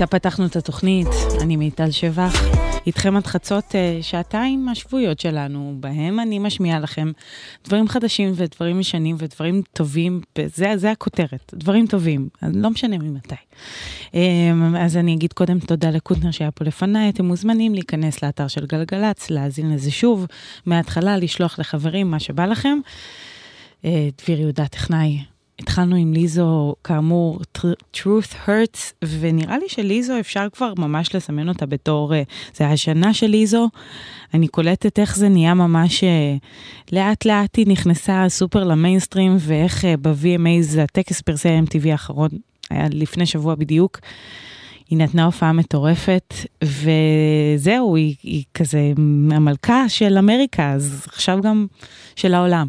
איתה פתחנו את התוכנית, אני מיטל שבח. איתכם עד חצות אה, שעתיים השבועיות שלנו, בהם אני משמיעה לכם דברים חדשים ודברים ישנים ודברים טובים, זה, זה הכותרת, דברים טובים, לא משנה ממתי. אה, אז אני אגיד קודם תודה לקוטנר שהיה פה לפניי, אתם מוזמנים להיכנס לאתר של גלגלצ, להאזין לזה שוב, מההתחלה, לשלוח לחברים מה שבא לכם. אה, דביר יהודה טכנאי. התחלנו עם ליזו, כאמור, truth hurts, ונראה לי שליזו אפשר כבר ממש לסמן אותה בתור, אה, זה השנה של ליזו. אני קולטת איך זה נהיה ממש, אה, לאט לאט היא נכנסה סופר למיינסטרים, ואיך אה, ב-VMAs, הטקס פרסי MTV האחרון, היה לפני שבוע בדיוק. היא נתנה הופעה מטורפת, וזהו, היא, היא כזה המלכה של אמריקה, אז עכשיו גם של העולם.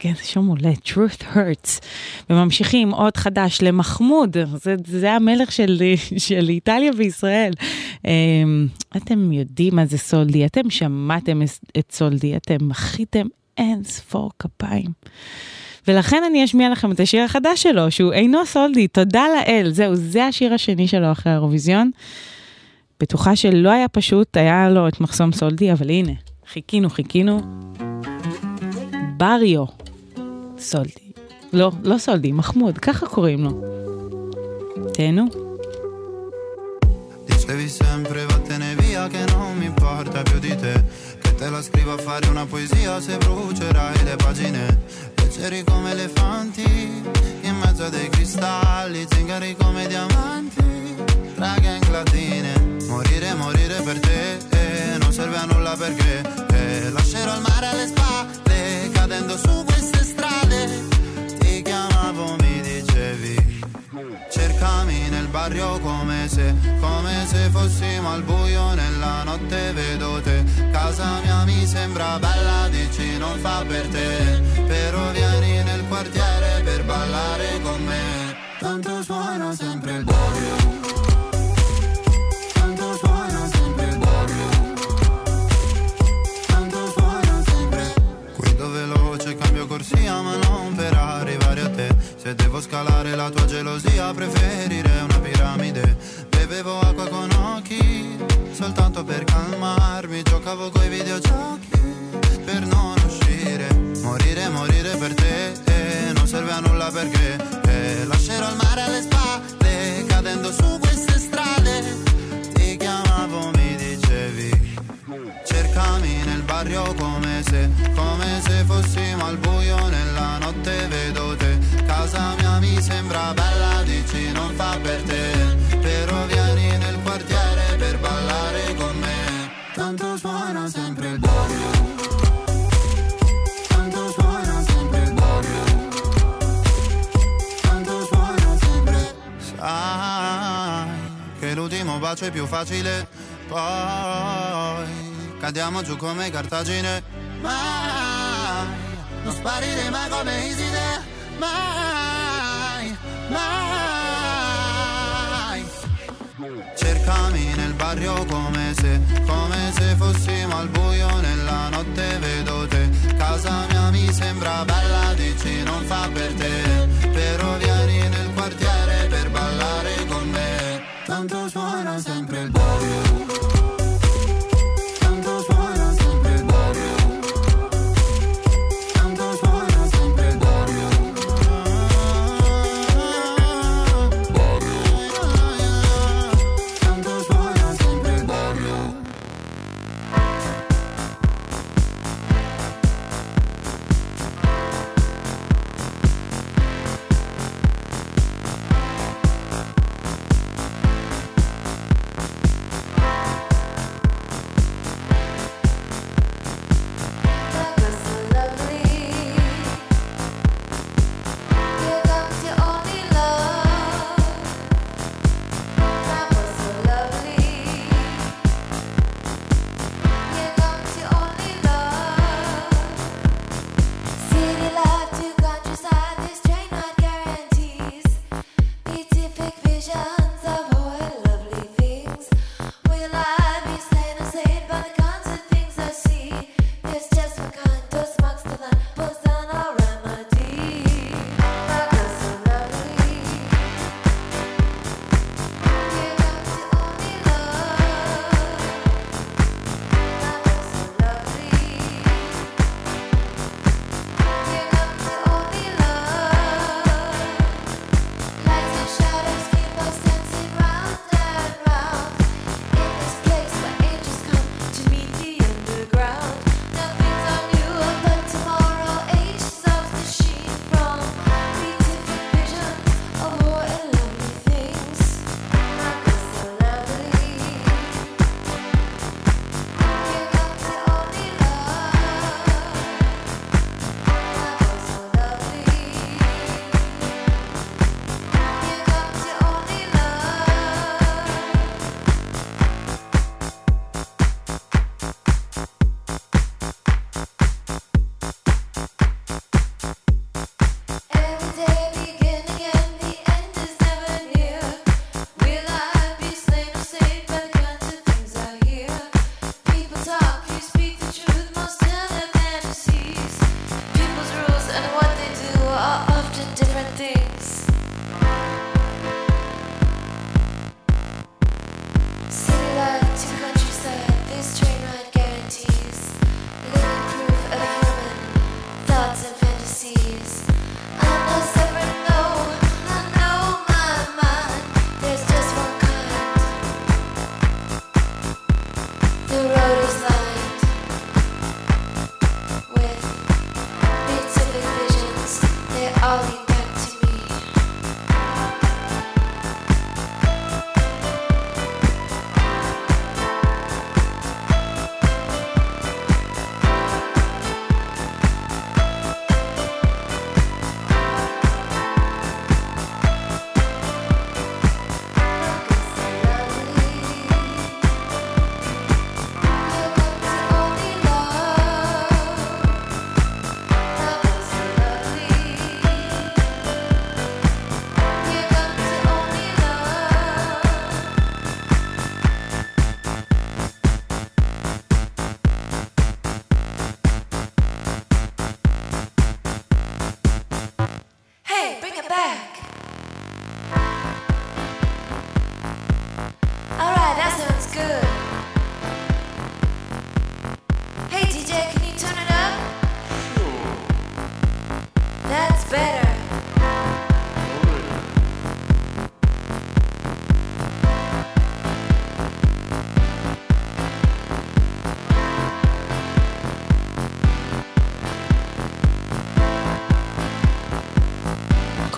כן, זה שום עולה, truth hurts. וממשיכים, עוד חדש למחמוד, זה, זה המלך של, של איטליה וישראל. אתם יודעים מה זה סולדי, אתם שמעתם את סולדי, אתם מחיתם אין ספור כפיים. ולכן אני אשמיע לכם את השיר החדש שלו, שהוא אינו סולדי, תודה לאל. זהו, זה השיר השני שלו אחרי האירוויזיון. בטוחה שלא היה פשוט, היה לו את מחסום סולדי, אבל הנה, חיכינו, חיכינו. בריו. סולדי. לא, לא סולדי, מחמוד, ככה קוראים לו. תהנו. Dicevi sempre vattene via che non mi importa più di te Che te la scrivo a fare una poesia se brucerai le pagine Leggeri come elefanti in mezzo a dei cristalli Zingari come diamanti tra gang latine Morire, morire per te eh, non serve a nulla perché eh, Lascerò il mare alle spalle cadendo su queste strade Ti chiamavo, mi dicevi cercami nel barrio come se, come se fossimo al buio nella notte vedo te. Casa mia mi sembra bella, dici non fa per te, però vieni nel quartiere per ballare con me. Tanto suona sempre il barrio. Scalare la tua gelosia preferirei una piramide. Bevevo acqua con occhi, soltanto per calmarmi. Giocavo coi videogiochi per non uscire. Morire, morire per te, eh, non serve a nulla perché eh, lascerò il mare alle spalle, cadendo su queste strade. Ti chiamavo, mi dicevi, cercami nel barrio come se, come se fossimo al buio nella notte vedo te. Casa mia mi sembra bella, dici non fa per te, però vieni nel quartiere per ballare con me. Tanto suona sempre il barrio. Sai che l'ultimo bacio è più facile. Poi cadiamo giù come cartagine. Mai non sparire mai come Iside. Mai, mai. Cercami nel barrio come se, come se fossimo al buio nella notte vedo te. Casa mia mi sembra bella, dici non fa per te,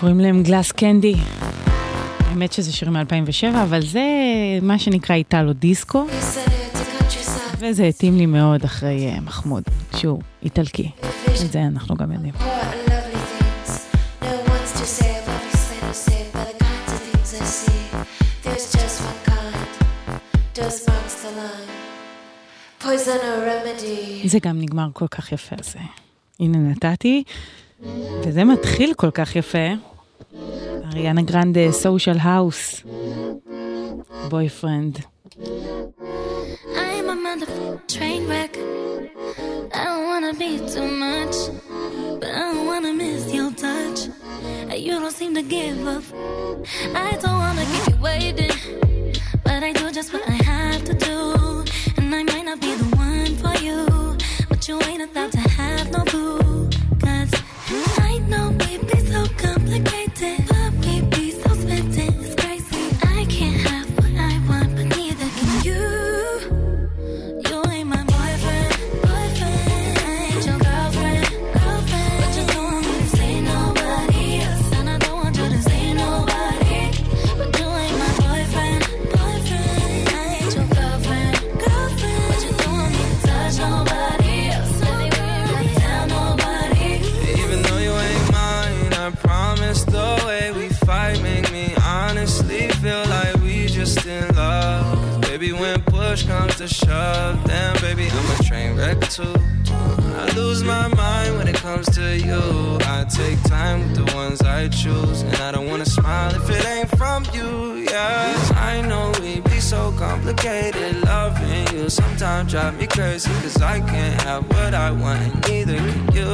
קוראים להם גלאס קנדי. האמת שזה שיר מ-2007, אבל זה מה שנקרא איטלו דיסקו. וזה התאים לי מאוד אחרי אה, מחמוד, שהוא איטלקי. את זה אנחנו גם יודעים. זה גם נגמר כל כך יפה, אז אה, הנה נתתי, וזה מתחיל כל כך יפה. אריאנה גרנדה, סושיאל האוס, בויפרנד. I'm a motherfucking train wreck. I don't wanna be too much, but I don't wanna miss your touch. You don't seem to give up. I don't wanna keep you waiting, but I do just what I comes to you. I take time with the ones I choose, and I don't wanna smile if it ain't from you. yeah. I know we be so complicated. Loving you sometimes drive me crazy, cause I can't have what I want, and neither can you.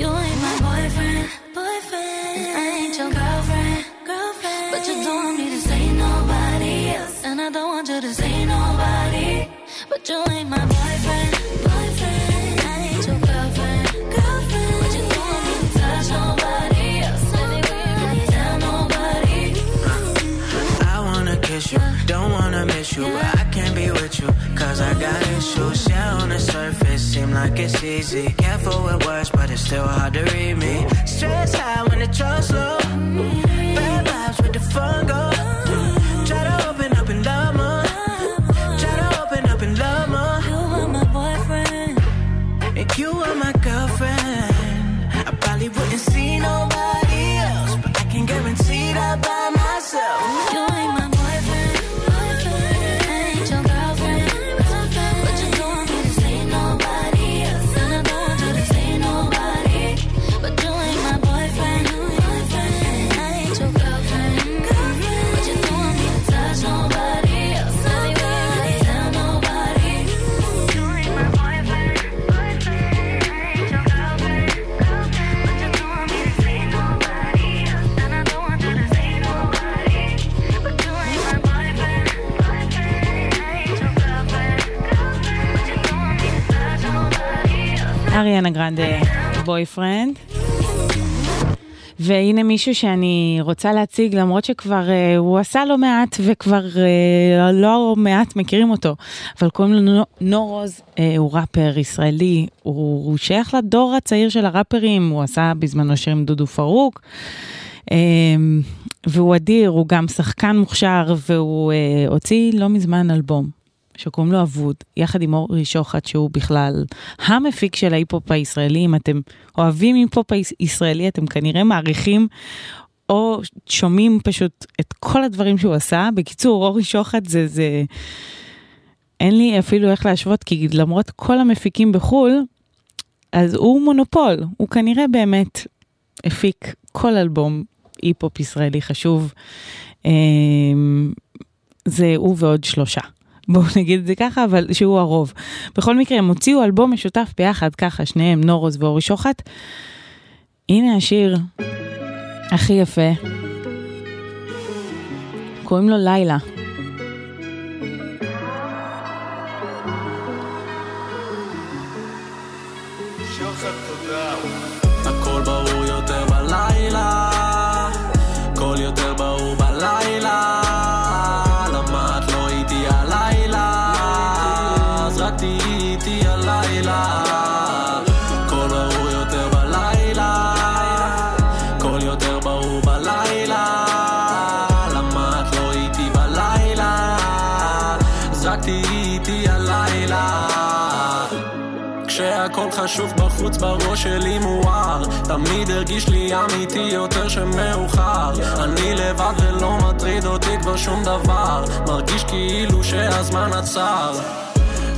You ain't my boyfriend, boyfriend. I ain't your girlfriend, girlfriend. But you don't want me to say nobody else, and I don't want you to say nobody. But you ain't my boyfriend. You, but I can't be with you, cause I got issues. Yeah, on the surface, seem like it's easy. Careful with words, but it's still hard to read me. Stress high when the trust low. Bad vibes with the fun go. אריאנה גרנדה, Boyfriend. והנה מישהו שאני רוצה להציג, למרות שכבר uh, הוא עשה לא מעט וכבר uh, לא מעט מכירים אותו, אבל קוראים לו נו- נורוז, uh, הוא ראפר ישראלי, הוא, הוא שייך לדור הצעיר של הראפרים, הוא עשה בזמנו שיר עם דודו פארוק. Um, והוא אדיר, הוא גם שחקן מוכשר, והוא uh, הוציא לא מזמן אלבום שקוראים לו אבוד, יחד עם אורי שוחט, שהוא בכלל המפיק של ההיפ-הופ הישראלי. אם אתם אוהבים היפ-הופ היש- ישראלי, אתם כנראה מעריכים או שומעים פשוט את כל הדברים שהוא עשה. בקיצור, אורי שוחט זה, זה... אין לי אפילו איך להשוות, כי למרות כל המפיקים בחו"ל, אז הוא מונופול, הוא כנראה באמת הפיק כל אלבום היפ-הופ ישראלי חשוב. אמ, זה הוא ועוד שלושה. בואו נגיד את זה ככה, אבל שהוא הרוב. בכל מקרה, הם הוציאו אלבום משותף ביחד, ככה, שניהם, נורוז ואורי שוחט. הנה השיר הכי יפה. קוראים לו לילה. בראש שלי מואר. תמיד הרגיש לי אמיתי יותר שמאוחר. אני לבד ולא מטריד אותי כבר שום דבר. מרגיש כאילו שהזמן עצר.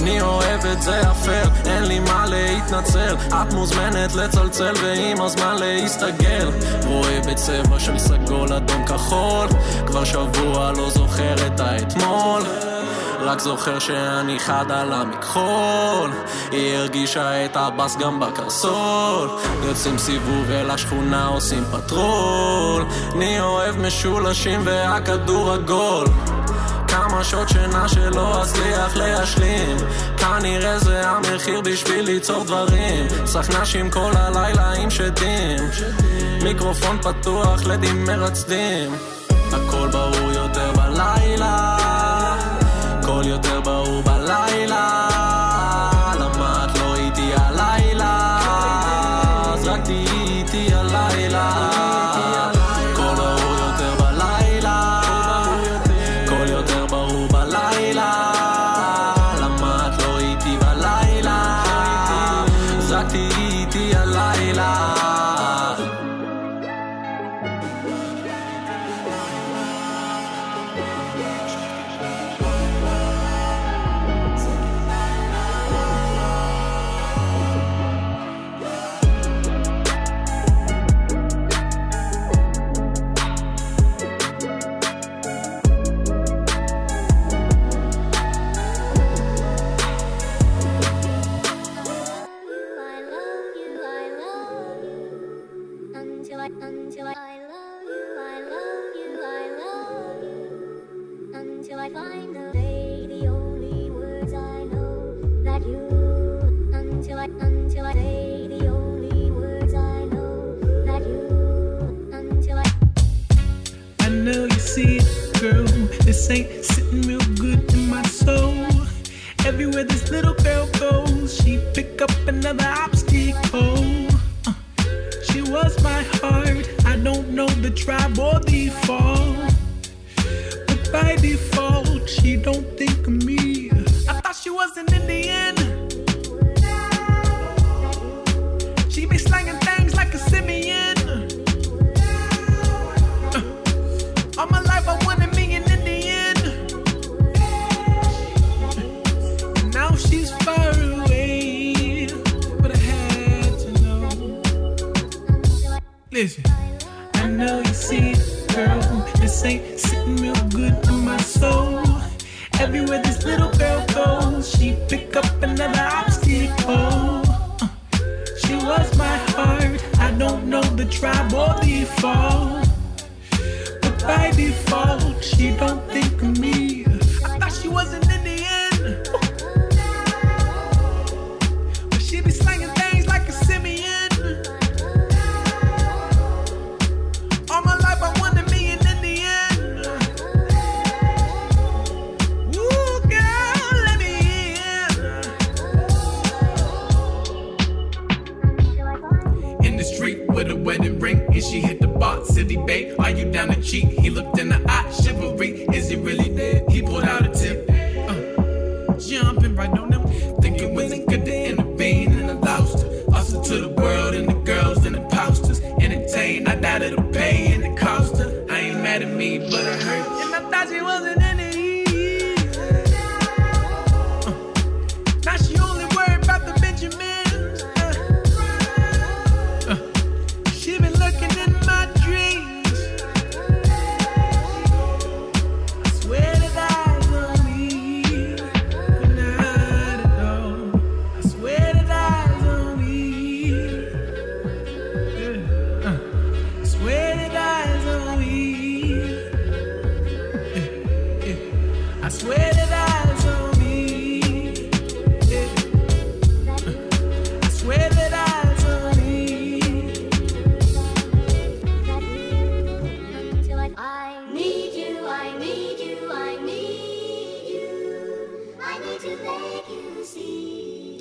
אני אוהב את זה אפל, אין לי מה להתנצל. את מוזמנת לצלצל ועם הזמן להסתגל. רואה בצבע של סגול אדום כחול. כבר שבוע לא זוכר את האתמול. רק זוכר שאני חד על המכחול. היא הרגישה את הבאס גם בקרסול. יוצאים סיבוב אל השכונה עושים פטרול. אני אוהב משולשים והכדור עגול. כמה שעות שינה שלא אצליח להשלים. כנראה זה המחיר בשביל ליצור דברים. סשנים כל הלילה עם שדים. מיקרופון פתוח לדים מרצדים. הכל ברור הכול יותר ברור בלילה למה את לא איתי הלילה? אז רק תהיי איתי הלילה זרקתי איתי הלילה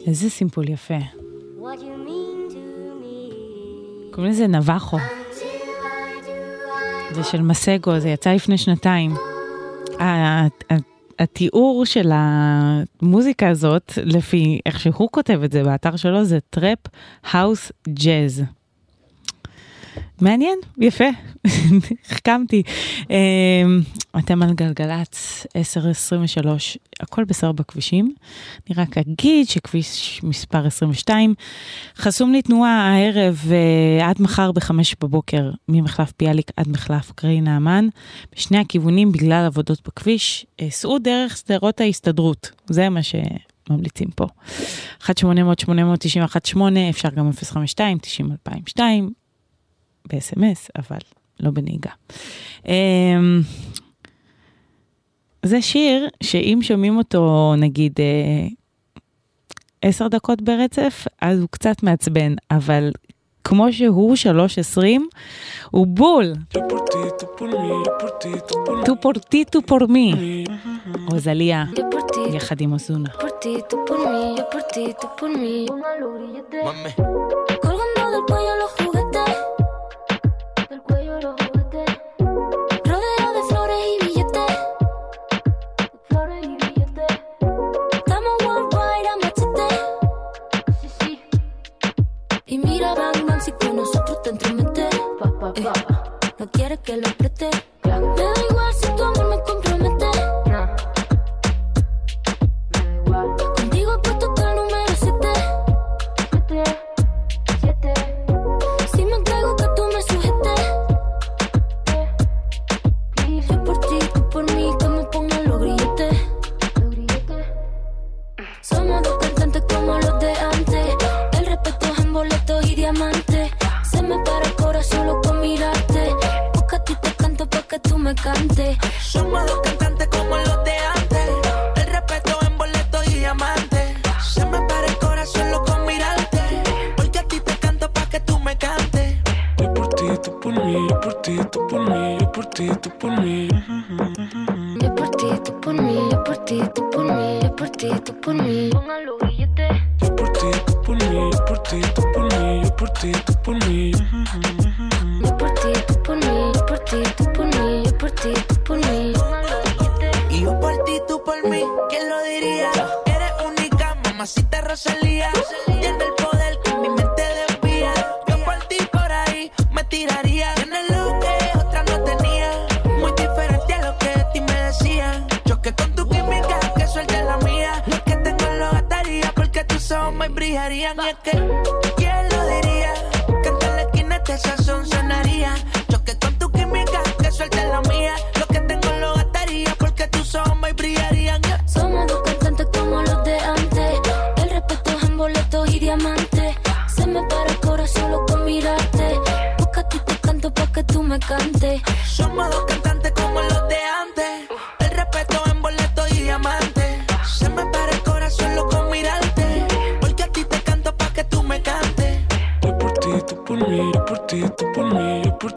איזה סימפול יפה. קוראים לזה Navajo. זה של מסגו, זה יצא לפני שנתיים. התיאור של המוזיקה הזאת, לפי איך שהוא כותב את זה באתר שלו, זה trap house jazz. מעניין, יפה, החכמתי. אמ, אתם על גלגלצ 1023, הכל בסדר בכבישים. אני רק אגיד שכביש מספר 22 חסום לתנועה הערב אה, עד מחר ב-5 בבוקר, ממחלף ביאליק עד מחלף קרי נעמן, בשני הכיוונים בגלל עבודות בכביש. אה, סעו דרך שדרות ההסתדרות, זה מה ש... ממליצים פה. 1-800-891-8, אפשר גם 052-90-2002, בסמס, אבל לא בנהיגה. אמ, זה שיר שאם שומעים אותו, נגיד, אה, עשר דקות ברצף, אז הוא קצת מעצבן, אבל כמו שהוא 3.20, הוא בול. Yo por ti, tú por mí. Mí. רוזליה, יחד עם אוזונה. טו por ti, tú del tú por mí. no quiere que lo preste. picante.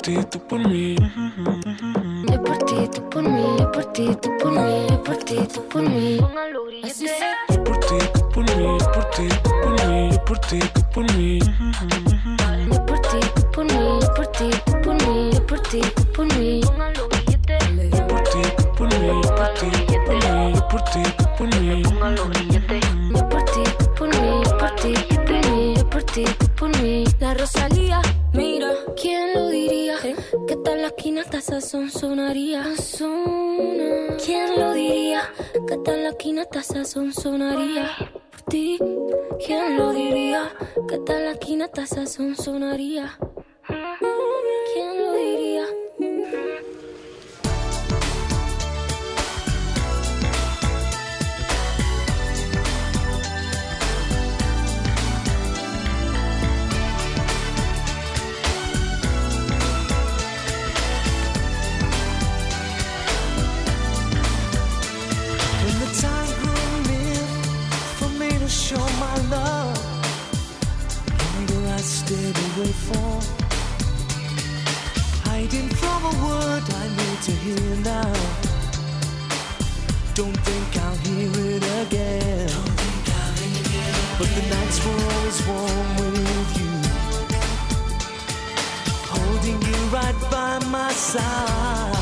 ti, tú por mí. Yo por ti, tú por mí. Yo por ti, tú por mí. Yo por ti, tú por mí. Así será. Yo por ti, tú por mí. Yo por ti, tú por mí. Yo por ti, tú por mí. esa son sonaría ¿Quién lo diría? Que tal la quinata esa son sonaría. Por ti, ¿quién lo diría? Que tal la quinata esa son sonaría. before. Hiding from a word I need to hear now. Don't think I'll hear it again. But the nights were always warm with you. Holding you right by my side.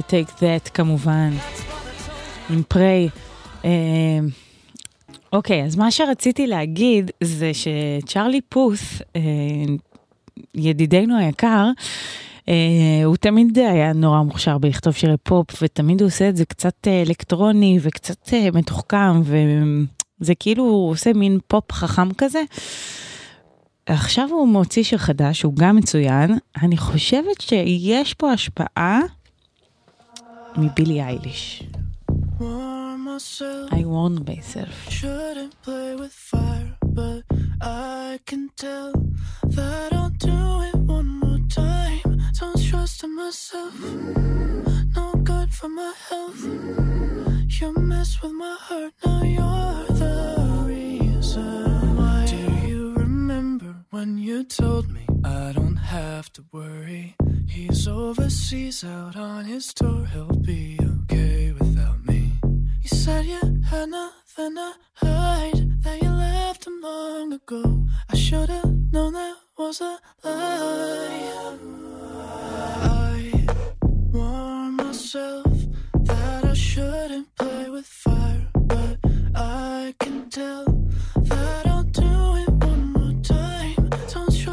Take That כמובן, עם Pray. אה, אוקיי, אז מה שרציתי להגיד זה שצ'רלי פות', אה, ידידנו היקר, אה, הוא תמיד היה נורא מוכשר בלכתוב שירי פופ, ותמיד הוא עושה את זה קצת אה, אלקטרוני וקצת אה, מתוחכם, וזה כאילו הוא עושה מין פופ חכם כזה. עכשיו הוא מוציא שיר חדש, הוא גם מצוין. אני חושבת שיש פה השפעה מבילי אייליש. warm myself. I warn myself. Shouldn't play with fire, but I can tell that I'll do it one more time. Don't trust in myself, no good for my health. You mess with my heart, now you're the reason when you told me I don't have to worry? He's overseas out on his tour, he'll be okay without me. You said you had nothing to hide, that you left him long ago. I should've known that was a lie. I warn myself that I shouldn't play with fire, but I can tell that I'll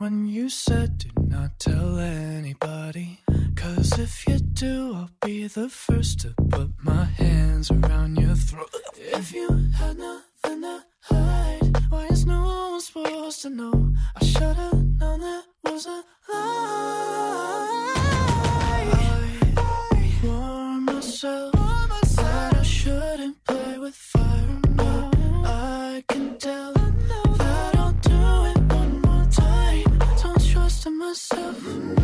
when you said do not tell anybody? Cause if you do, I'll be the first to put my hands around your throat. If you had nothing to hide, why is no one supposed to know? I should've known that was a lie. I warn myself that I shouldn't play with fire. Myself,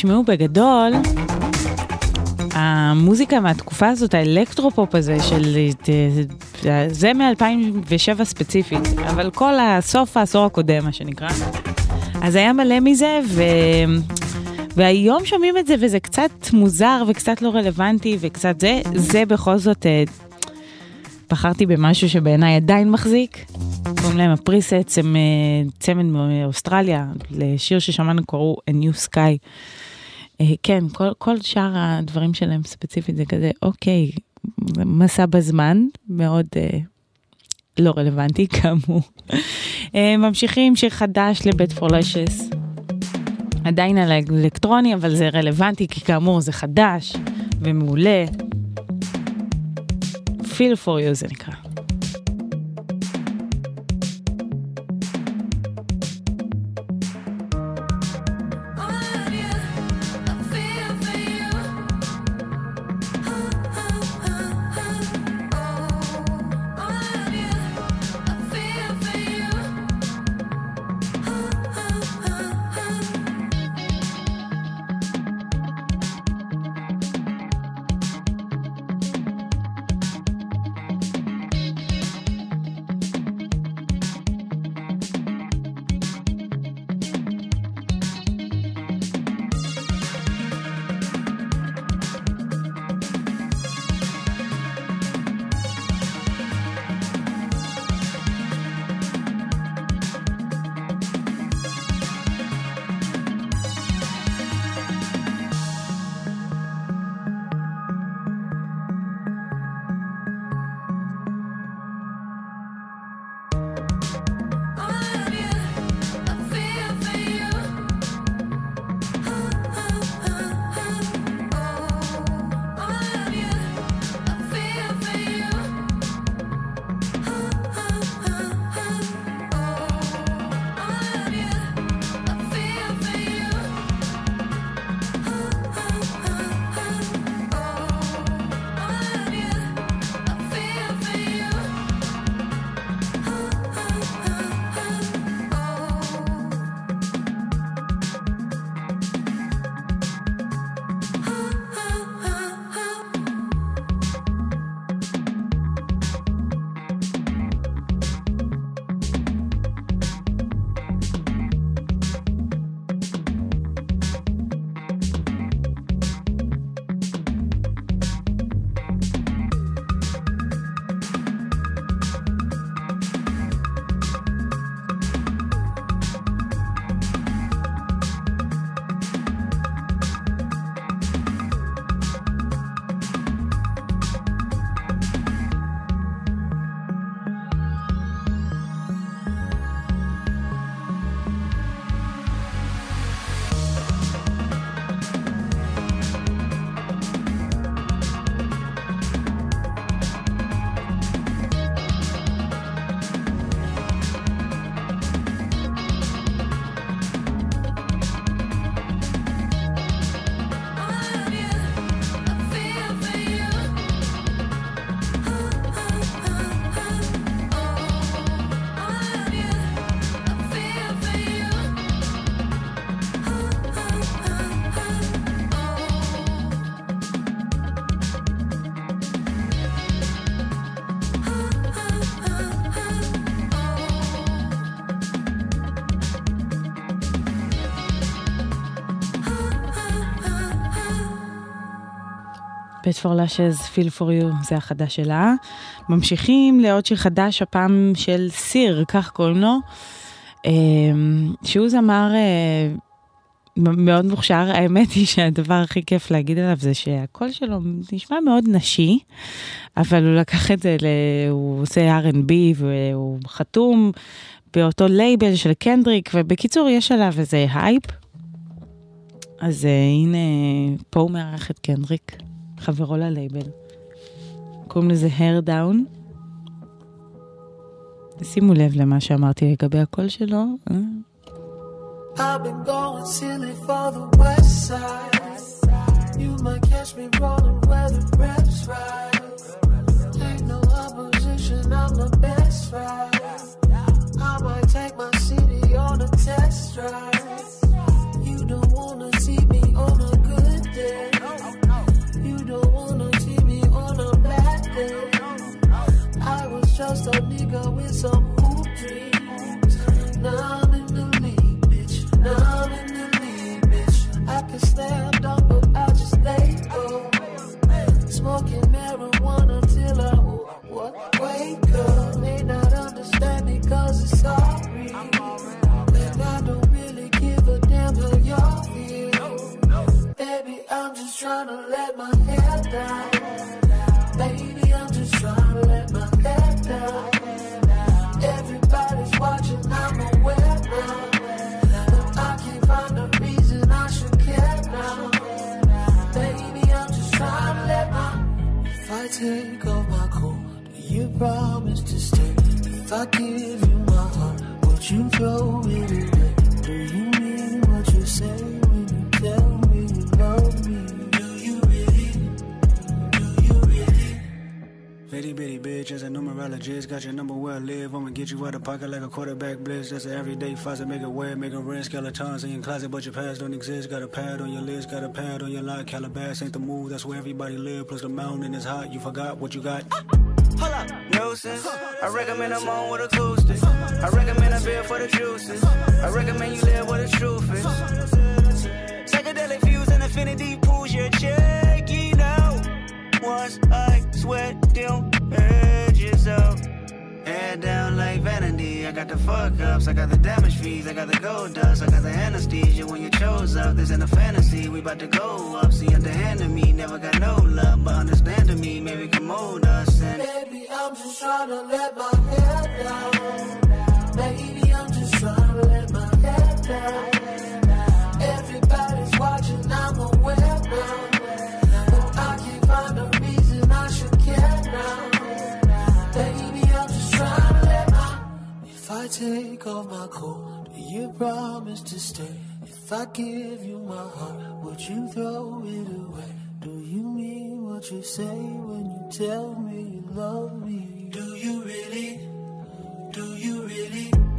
תשמעו, בגדול, המוזיקה מהתקופה הזאת, האלקטרופופ הזה של... זה מ-2007 ספציפית, אבל כל הסוף העשור הקודם, מה שנקרא. אז היה מלא מזה, ו... והיום שומעים את זה וזה קצת מוזר וקצת לא רלוונטי וקצת זה, זה בכל זאת, אה, בחרתי במשהו שבעיניי עדיין מחזיק. קוראים להם ה Presets, הם אה, צמד מאוסטרליה, לשיר ששמענו קראו A New Sky. אה, כן, כל, כל שאר הדברים שלהם ספציפית זה כזה, אוקיי, מסע בזמן, מאוד אה, לא רלוונטי כאמור. אה, ממשיכים שיר חדש לבית פורלשס. עדיין על האלקטרוני, אבל זה רלוונטי, כי כאמור זה חדש ומעולה. feel for you זה נקרא. Bat for Lashes, Feel for You, זה החדש שלה. ממשיכים לעוד שיר חדש, הפעם של סיר, כך קוראים לו, אמ, שהוא זמר אה, מאוד מוכשר. האמת היא שהדבר הכי כיף להגיד עליו זה שהקול שלו נשמע מאוד נשי, אבל הוא לקח את זה, ל... הוא עושה R&B והוא חתום באותו לייבל של קנדריק, ובקיצור יש עליו איזה הייפ. אז uh, הנה, פה הוא מארח את קנדריק. חברו ללייבל. קוראים לזה hair down. שימו לב למה שאמרתי לגבי הקול שלו. אה? I might take my city on a test drive. just a nigga with some hoop dreams. Now I'm in the league, bitch. Now I'm in the league, bitch. I can slam dunk, but I just lay low. Smoking marijuana till I wake up. May not understand cause it's sorry. I'm and I don't really give a damn how y'all feel. Baby, I'm just trying to let my hair down. Take off my coat, you promise to stay? If I give you my heart, would you throw it away? Do you mean what you say Bitty bitty bitch, as a numerologist, got your number where I live. I'ma get you out of pocket like a quarterback blitz. That's an everyday faucet, make it wet, make it rinse. Skeletons in your closet, but your past don't exist. Got a pad on your list, got a pad on your lot. Calabas ain't the move, that's where everybody live. Plus the mountain is hot, you forgot what you got. Hold up, nuisance. I recommend I'm on with acoustics. I recommend a beer for the juices. I recommend you live where the truth is. Psychedelic views and affinity pools your out. Once I sweat them edges out. Head down like vanity. I got the fuck ups, I got the damage fees, I got the gold dust, I got the anesthesia. When you chose up, this ain't a fantasy. We about to go up. See, underhanded me, never got no love, but understanding me, maybe can mold us. And Baby, I'm just trying to let my hair down. Baby, I'm just trying to let my hair down. Take off my coat, do you promise to stay? If I give you my heart, would you throw it away? Do you mean what you say when you tell me you love me? Do you really? Do you really?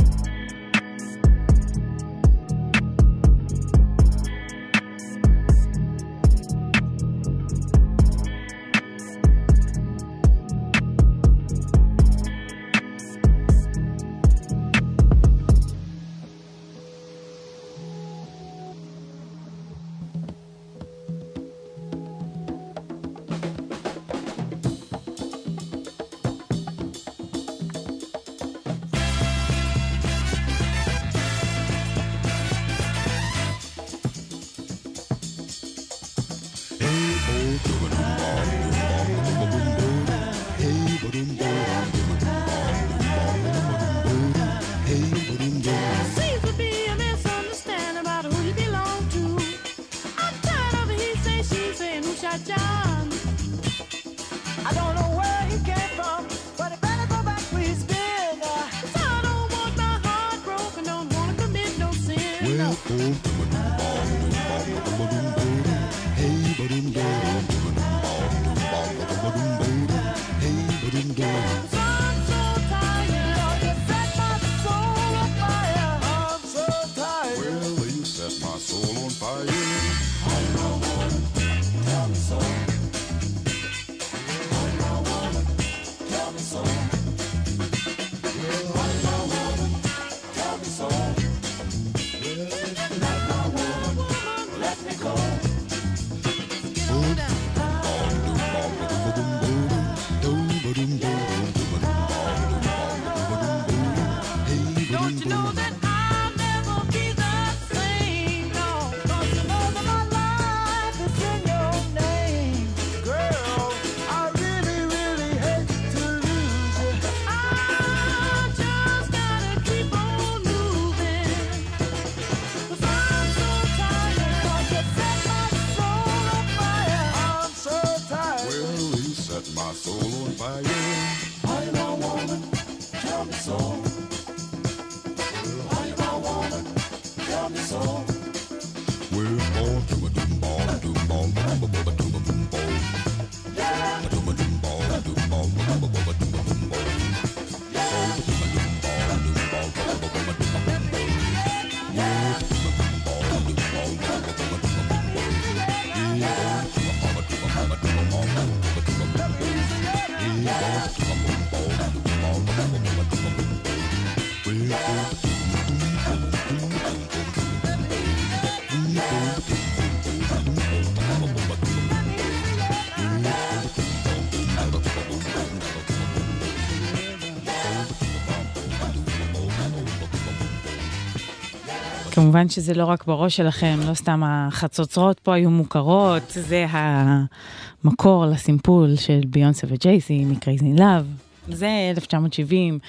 כמובן שזה לא רק בראש שלכם, לא סתם החצוצרות פה היו מוכרות, זה המקור לסימפול של ביונסה וג'ייסי מ-Crazy Love. זה 1970,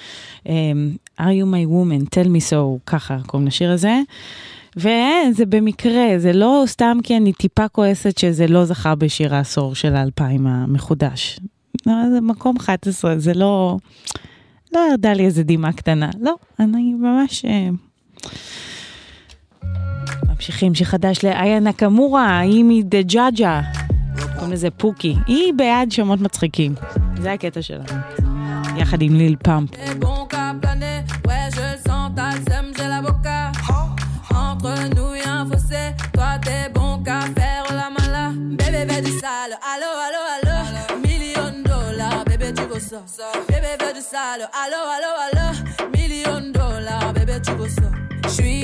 um, are you my woman, tell me so, ככה קוראים לשיר הזה. וזה במקרה, זה לא סתם כי אני טיפה כועסת שזה לא זכה בשיר העשור של האלפיים המחודש. לא, זה מקום 11, זה לא... לא ירדה לי איזה דמעה קטנה. לא, אני ממש... אה, ממשיכים שחדש לאיה נקמורה, היא מדג'אג'ה. קוראים לזה פוקי. היא בעד שמות מצחיקים. זה הקטע שלה. יחד עם ליל פאמפ. Allo, allo, allo. Million dollars, bébé, tu veux ça.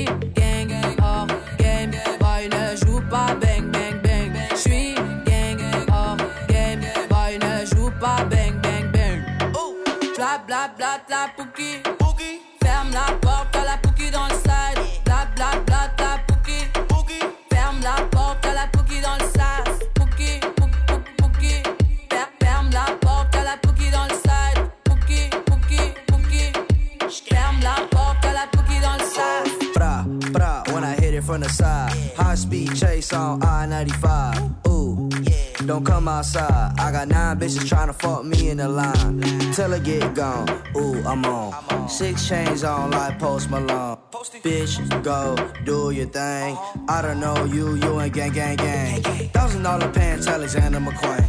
Bébé, pas bang, bang, bang. J'suis gang, hors game. Boy, ne joue pas bang, bang, bang. Bla bla bla la pouki. From the side. High speed chase on I 95. Ooh, don't come outside. I got nine bitches trying to fuck me in the line. Till I get gone. Ooh, I'm on. Six chains on like Post Malone. Bitch, go do your thing. I don't know you, you ain't gang, gang, gang. Thousand dollar pants, Alexander McQueen.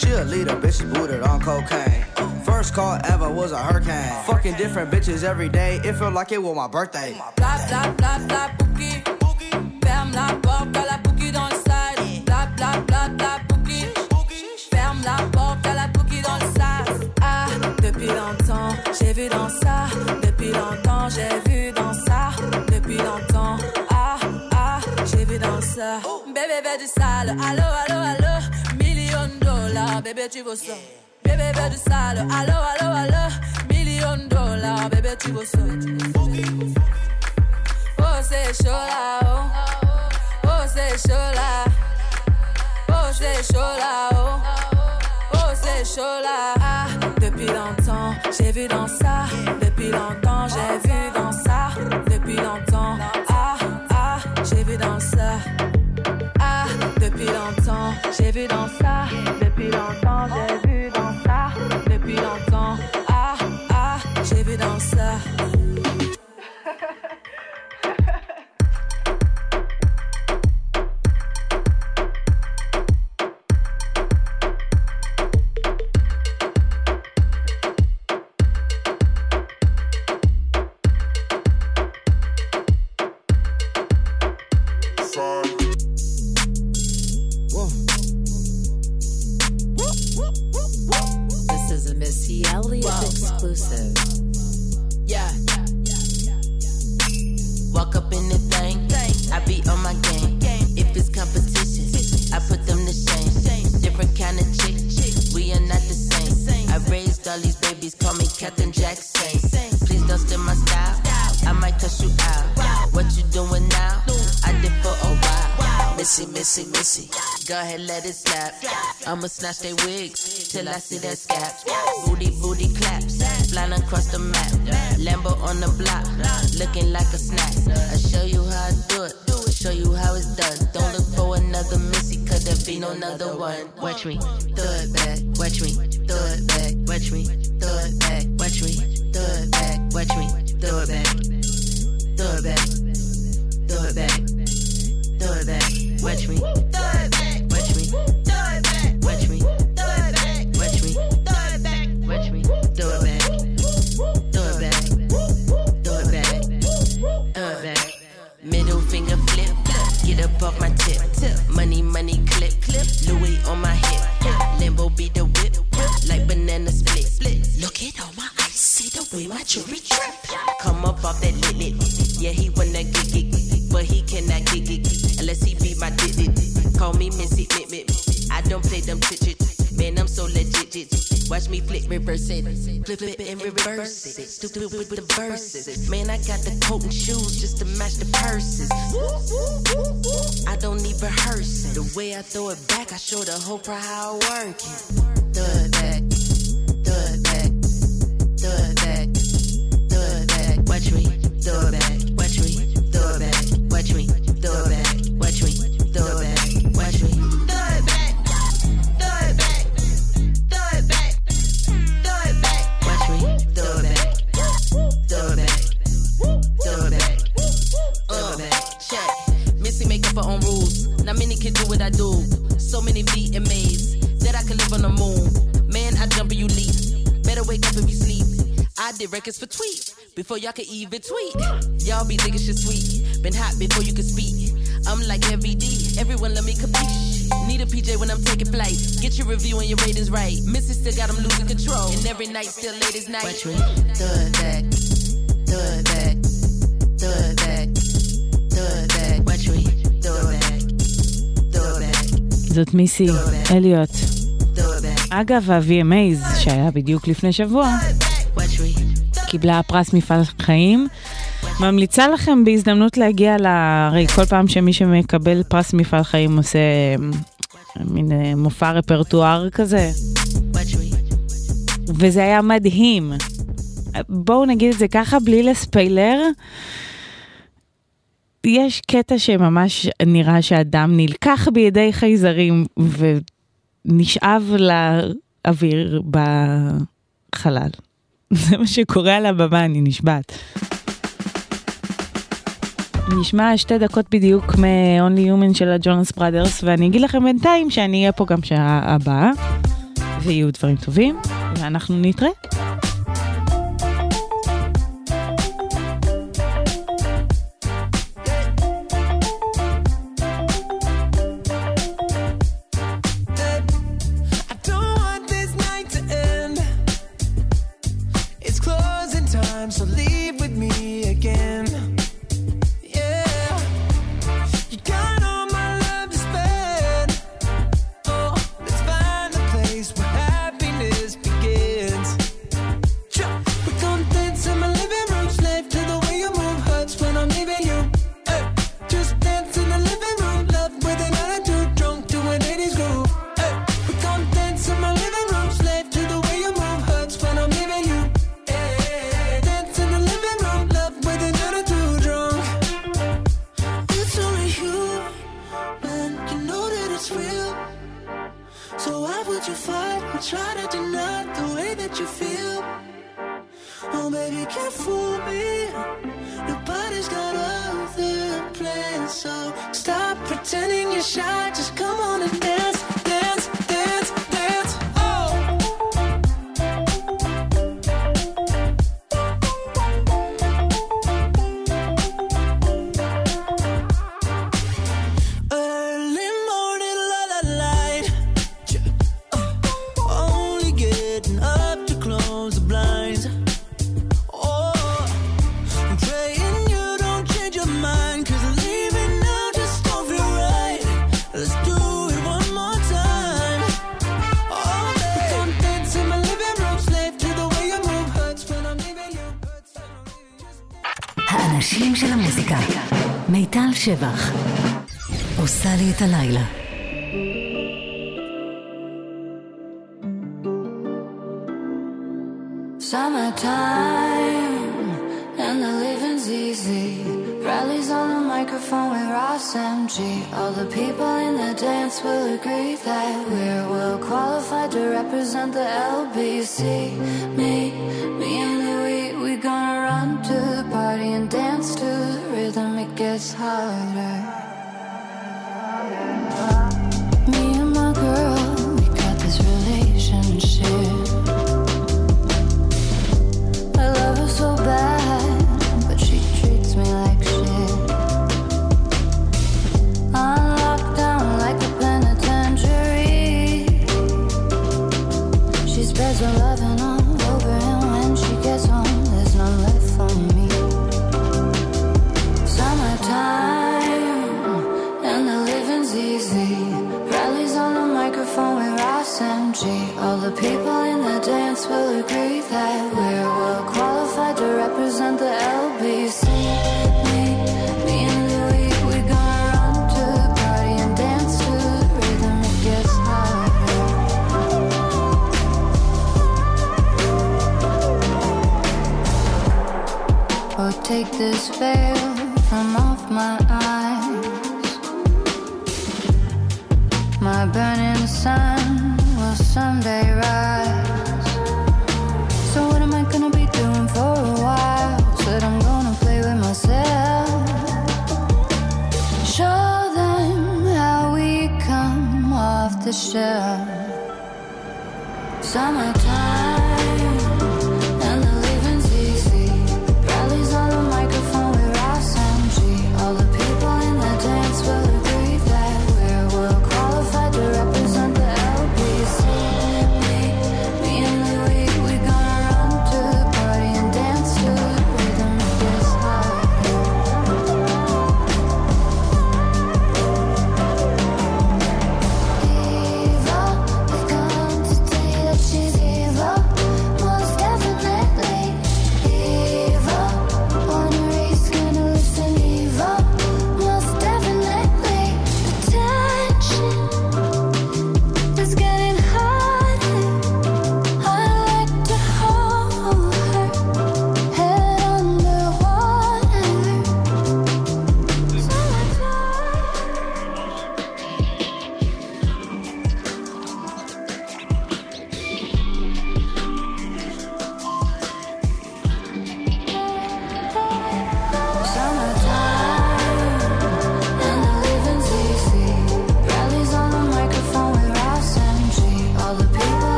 She a leader, bitch, booted on cocaine. First call ever was a hurricane. Fucking different bitches every day. It felt like it was my birthday. Bla bla bla bla pouki. Tu veux ça. Bébé, fais du sale. Allo, allo, allo. Million dollars, bébé, tu veux ça. Oh, c'est chaud là, oh. Oh, c'est chaud là. Oh, c'est chaud là, oh. Oh, c'est chaud là. Ah, depuis longtemps, j'ai vu dans ça. Depuis longtemps, j'ai vu dans ça. Depuis longtemps, ah, ah, j'ai vu dans ça. Ah, depuis longtemps, j'ai vu dans ça. Depuis longtemps, j'ai vu Let it slap. I'ma snatch they wigs till I see that scap. Booty, booty claps. Flying across the map. Lambo on the block. Looking like a snack. I show you how I do it. Show you how it's done. Don't look for another Missy, cause there be no another one. Watch me, throw it back. Watch me, throw it back. Watch me, throw it back. Watch me, throw it back. Watch me, throw it back. Throw it back. Throw it back. Throw it back. Watch me. Throw it back. Off my tip. Money, money clip. Clip. Louis on my hip. Limbo be the whip. Like banana split. Look at all my ice. See the way my jewelry drip. Come up off that lit lit. Yeah, he wanna get it. But he cannot get it. Unless he be my it. Call me Missy Mit. I don't play them chit. Man, I'm so legit. Watch me flip, reverse it, flip it and reverse it. Stupid with the verses. Man, I got the coat and shoes just to match the purses. I don't need rehearsing. The way I throw it back, I show the whole crowd how I work it. It back, throw it back, throw it back. Watch me, throw it Not many can do what I do. So many VMAs that I could live on the moon. Man, I jump and you leap. Better wake up if you sleep. I did records for tweet before y'all could even tweet. Y'all be thinking shit sweet. Been hot before you could speak. I'm like heavy D. Everyone let me capiche. Need a PJ when I'm taking flight. Get your review and your ratings right. Missy still got them losing control. And every night still late as night. Watch me. Throw it back. Throw it back. זאת מיסי אליוט. אגב, ה-VMAs, שהיה בדיוק לפני שבוע, קיבלה פרס מפעל חיים. ממליצה לכם בהזדמנות להגיע ל... הרי כל פעם שמי שמקבל פרס מפעל חיים עושה אה, מין אה, מופע רפרטואר כזה. וזה היה מדהים. בואו נגיד את זה ככה, בלי לספיילר. יש קטע שממש נראה שאדם נלקח בידי חייזרים ונשאב לאוויר בחלל. זה מה שקורה על הבמה, אני נשבעת. נשמע שתי דקות בדיוק מ-Only Human של הג'ונס בראדרס, ואני אגיד לכם בינתיים שאני אהיה פה גם שעה הבאה, ויהיו דברים טובים, ואנחנו נתראה. higher. Yeah.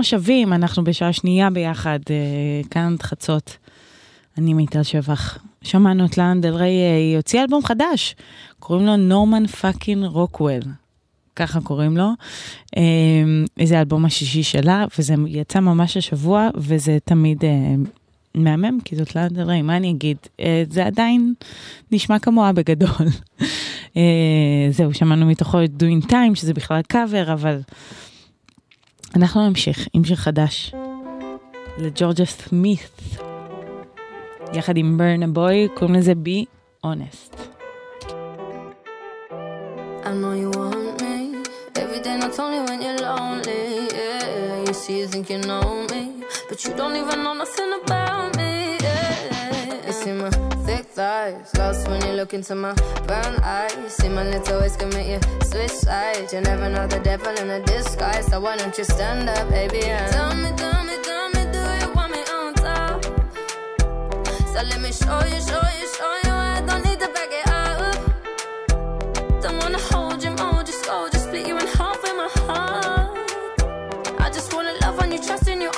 כולם שווים, אנחנו בשעה שנייה ביחד, אה, כאן חצות. אני מיטל שבח. שמענו את לאנה דל ריי, אה, היא הוציאה אלבום חדש, קוראים לו Norman Fucking Rockwell. ככה קוראים לו. אה, זה האלבום השישי שלה, וזה יצא ממש השבוע, וזה תמיד מהמם, כי זאת לאנה דל ריי, מה אני אגיד? זה עדיין נשמע כמוה בגדול. זהו, שמענו מתוכו את doing time, שזה בכלל קאבר, אבל אנחנו נמשיך עם שיר חדש לג'ורג'ה סמית, יחד עם ברנה בוי, קוראים לזה בי אונסט. I know you want me Every day not only when you're lonely Yeah, you see you think you know me But you don't even know nothing about look into my brown eyes. See my little always commit you switch sides. You never know the devil in a disguise. So why don't you stand up, baby? And tell me, tell me, tell me, do you want me on top? So let me show you, show you, show you. I don't need to back it up. Don't wanna hold you, mold just go, you, split you in half with my heart. I just wanna love on you, trust in you.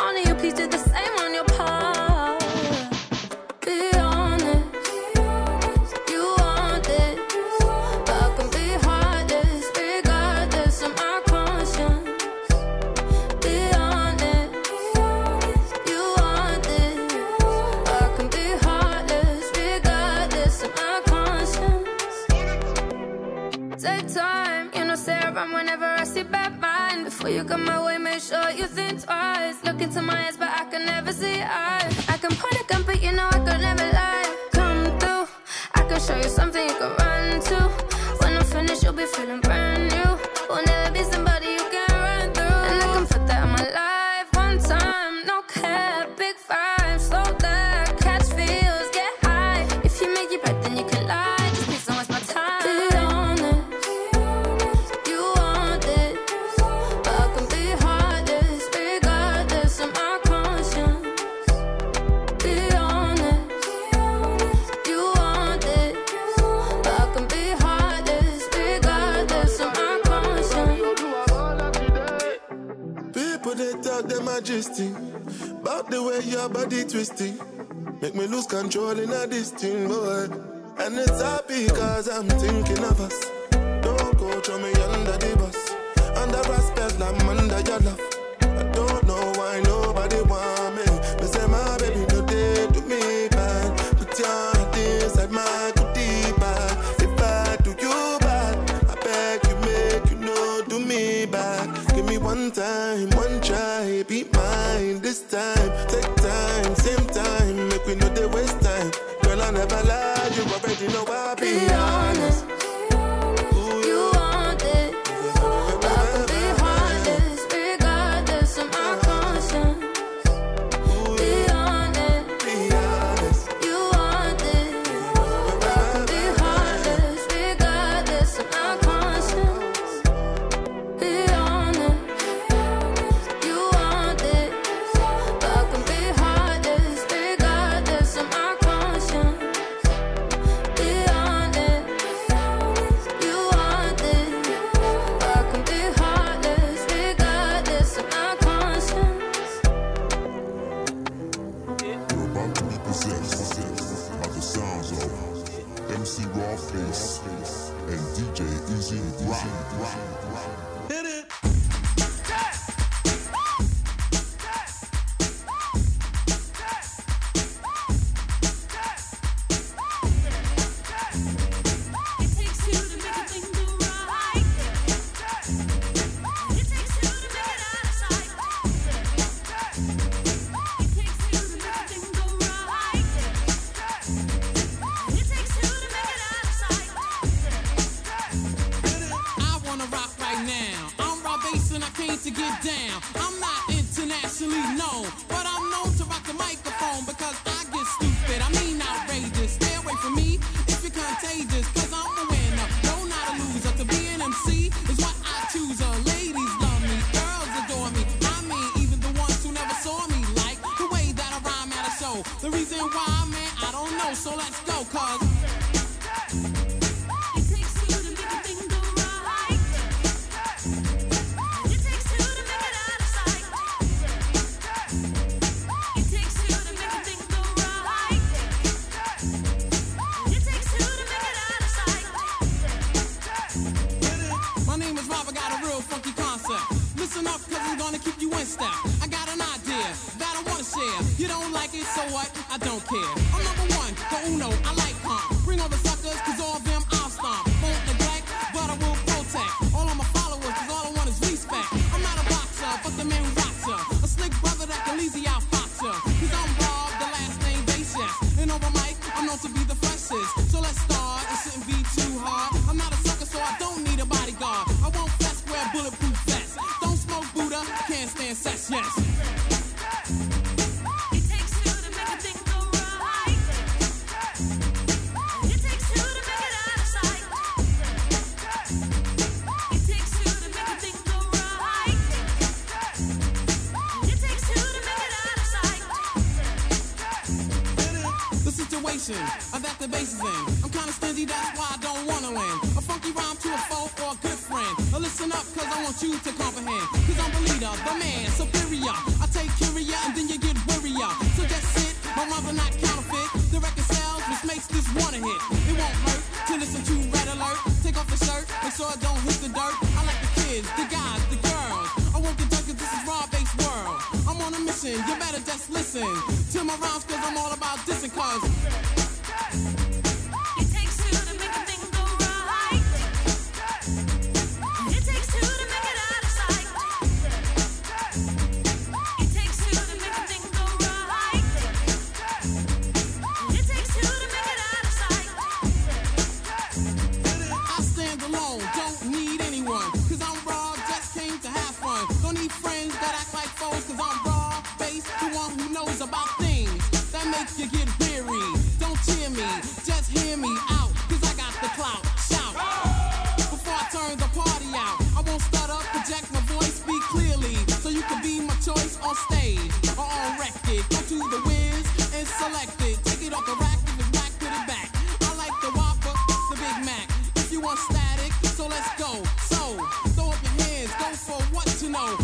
on.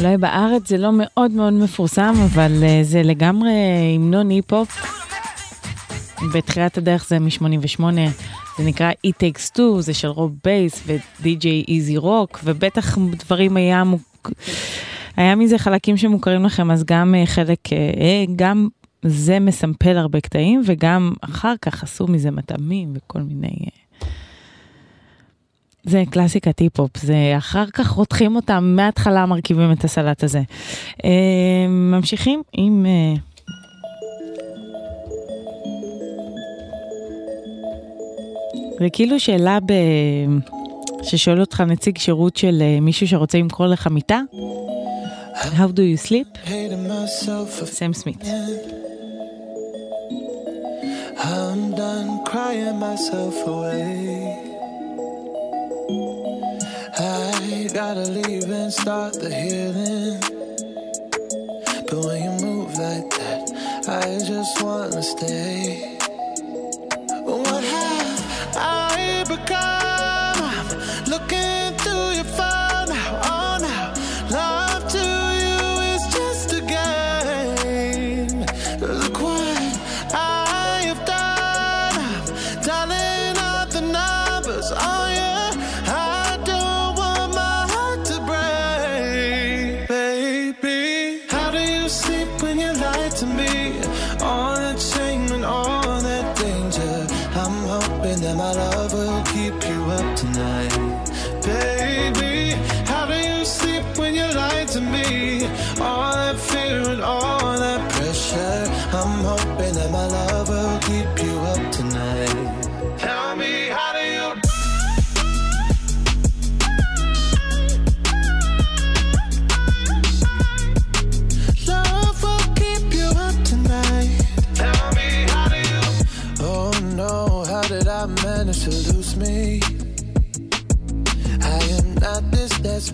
אולי בארץ זה לא מאוד מאוד מפורסם, אבל uh, זה לגמרי אה, המנון היפ-הופ. בתחילת הדרך זה מ-88, זה נקרא It Takes Two, זה של רוב בייס ודי-ג'יי איזי רוק, ובטח דברים היה, מוק... היה מזה חלקים שמוכרים לכם, אז גם uh, חלק, uh, גם זה מסמפל הרבה קטעים, וגם אחר כך עשו מזה מטעמים וכל מיני... Uh... זה קלאסיקת היפ-הופ, זה אחר כך רותחים אותם, מההתחלה מרכיבים את הסלט הזה. אה, ממשיכים עם... אה, זה כאילו שאלה ב... ששואל אותך נציג שירות של אה, מישהו שרוצה למכור לך מיטה. How do you sleep? סם סמית. I'm done crying myself away. Gotta leave and start the healing. But when you move like that, I just wanna stay. What have I become?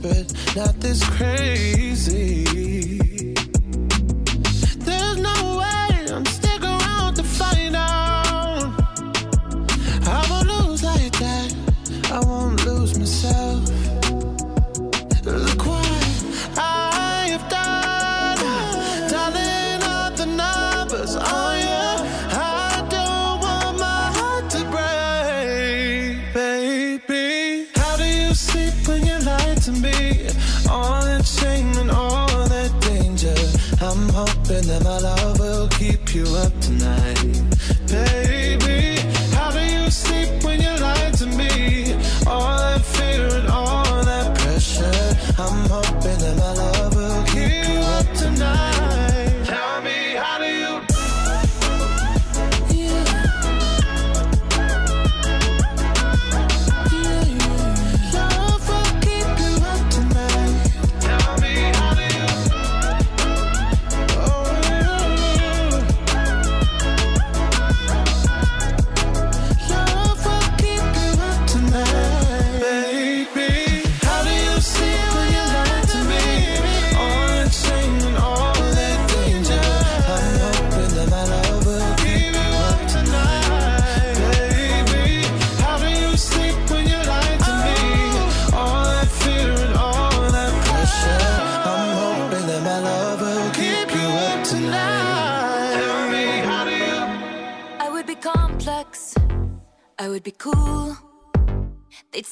Desperate, not this crazy. Hoping that my love will keep you up tonight,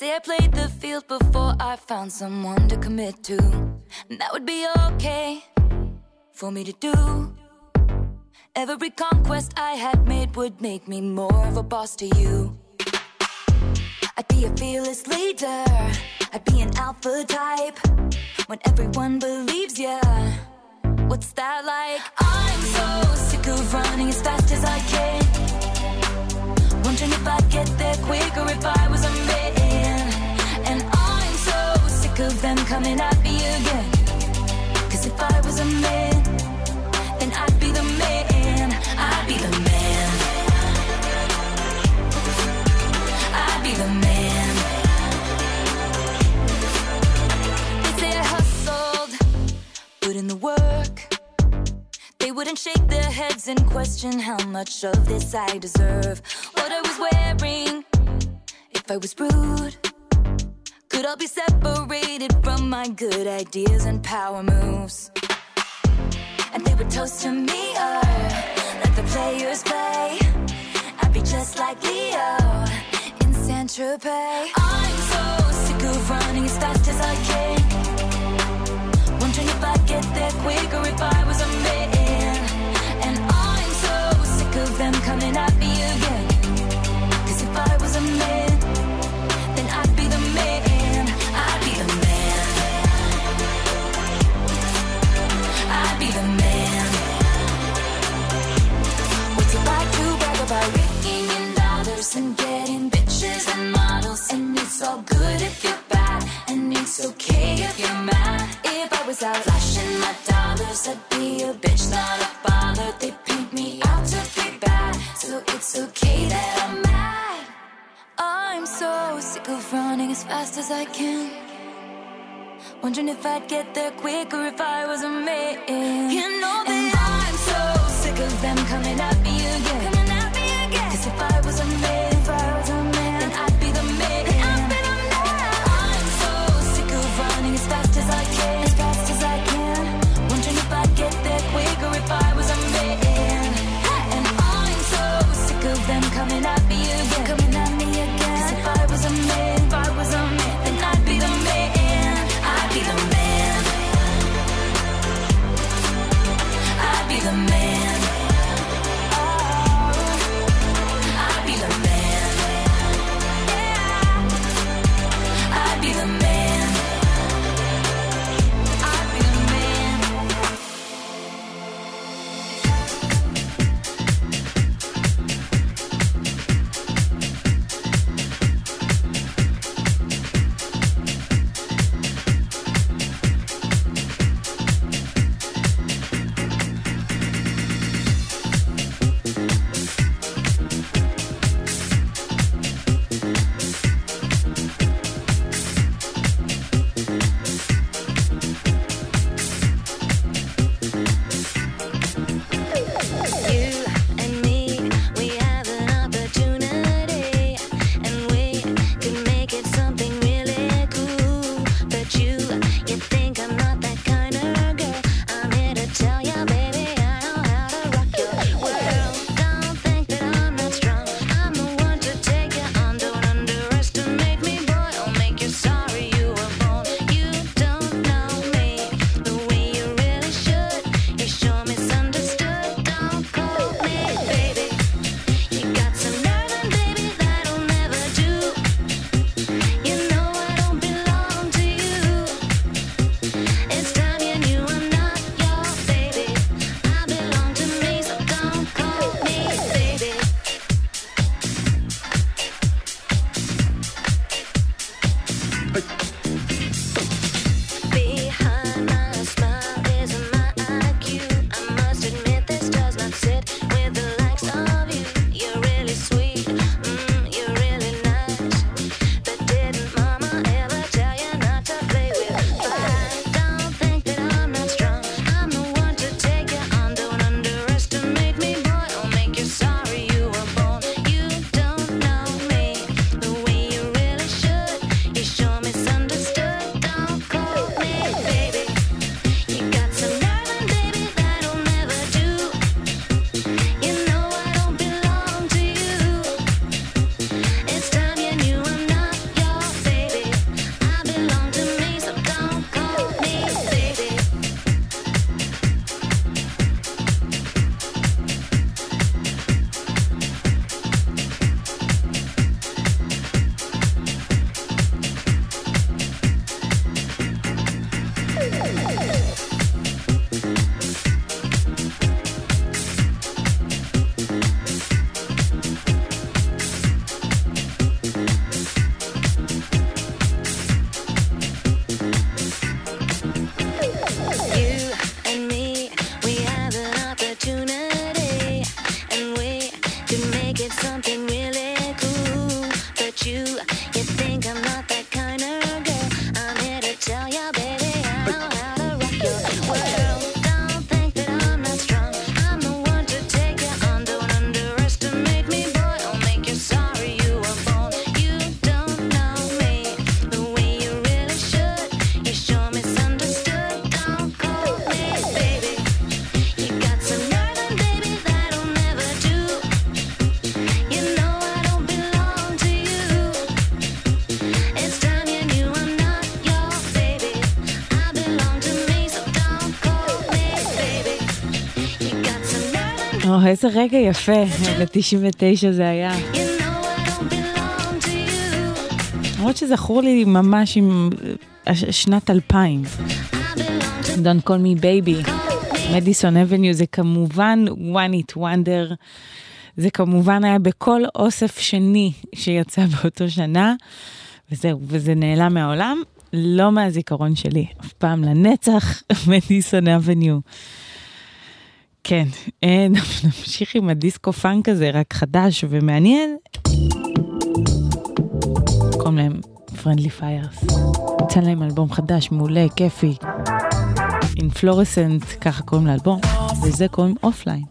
say I played the field before I found someone to commit to. And that would be okay for me to do. Every conquest I had made would make me more of a boss to you. I'd be a fearless leader. I'd be an alpha type. When everyone believes ya. What's that like? I'm so sick of running as fast as I can. Wondering if I'd get there quicker if I was a man. Sick of them coming at me again. Cause if I was a man, then I'd be the man. I'd be the man. I'd be the man. They say I hustled, put in the work. They wouldn't shake their heads and question how much of this I deserve. What I was wearing, if I was rude, could all be separated from my good ideas and power moves. And they would toast to me or let the players play. I'd be just like Leo in Saint Tropez. I'm so sick of running as fast as I can. Wondering if I'd get there quicker if I was a man. And I'm so sick of them coming at me again. Cause if I was a man. and getting bitches and models. And it's all good if you're bad, and it's okay if you're mad. If I was out flashing my dollars, I'd be a bitch, not a bother. They paint me out to be bad, so it's okay that I'm mad. I'm so sick of running as fast as I can. Wondering if I'd get there quicker if I was a man. You know that and I'm so sick of them coming up. איזה רגע יפה, ב-99 זה היה. למרות שזכור לי ממש עם אה, שנת 2000. Don't call me baby. מדיסון אבניו זה כמובן one it wonder. זה כמובן היה בכל אוסף שני שיצא באותו שנה, וזהו, וזה נעלם מהעולם. לא מהזיכרון שלי, אף פעם לנצח, מדיסון אבניו. כן, נמשיך עם הדיסקו פאנק הזה, רק חדש ומעניין. קוראים להם Friendly Fires. יצא להם אלבום חדש, מעולה, כיפי. Inflorescent, ככה קוראים לאלבום, וזה קוראים Offline.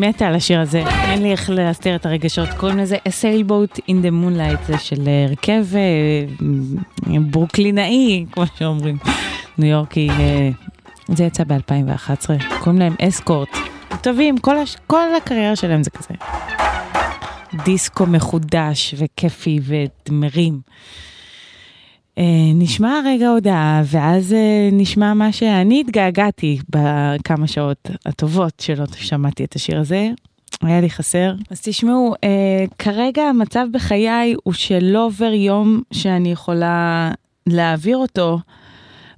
מתה על השיר הזה, אין לי איך להסתיר את הרגשות. קוראים לזה A Sailboat in the Moonlight, זה של אה, הרכב אה, ברוקלינאי, כמו שאומרים, ניו יורקי. אה, זה יצא ב-2011, קוראים להם אסקורט. טובים, כל, הש... כל הקריירה שלהם זה כזה. דיסקו מחודש וכיפי ומרים. אה, נשמע רגע הודעה, ואז אה, נשמע מה שאני התגעגעתי בכמה שעות הטובות שלא שמעתי את השיר הזה. היה לי חסר. אז תשמעו, אה, כרגע המצב בחיי הוא שלא עובר יום שאני יכולה להעביר אותו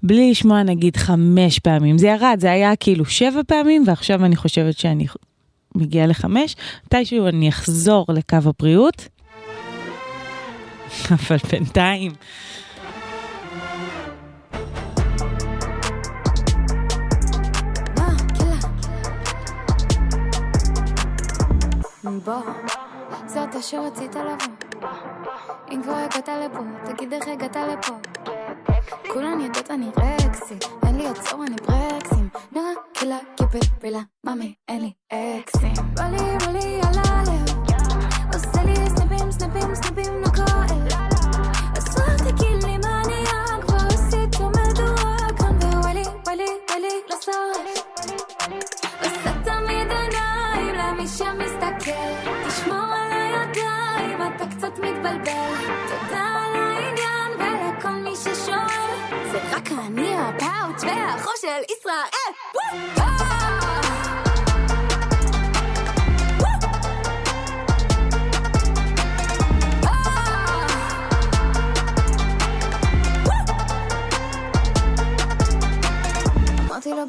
בלי לשמוע נגיד חמש פעמים. זה ירד, זה היה כאילו שבע פעמים, ועכשיו אני חושבת שאני מגיעה לחמש. מתישהו אני אחזור לקו הבריאות. אבל בינתיים... בוא, זאת אשר רצית לבוא. אם כבר הגעת לפה, תגיד איך הגעת לפה. כולן יודעות אני רקסי, אין לי עצור אני ברקסים. נראה קילה קיפל רילה, מאמי, אין לי אקסים. בא לי, על שורף. עושה תמיד עיניים למי שמסתכל תשמור על הידיים, אתה קצת מתבלבל תודה על העניין ולכל מי ששואל זה רק אני הפאוץ' והחור של ישראל וואו!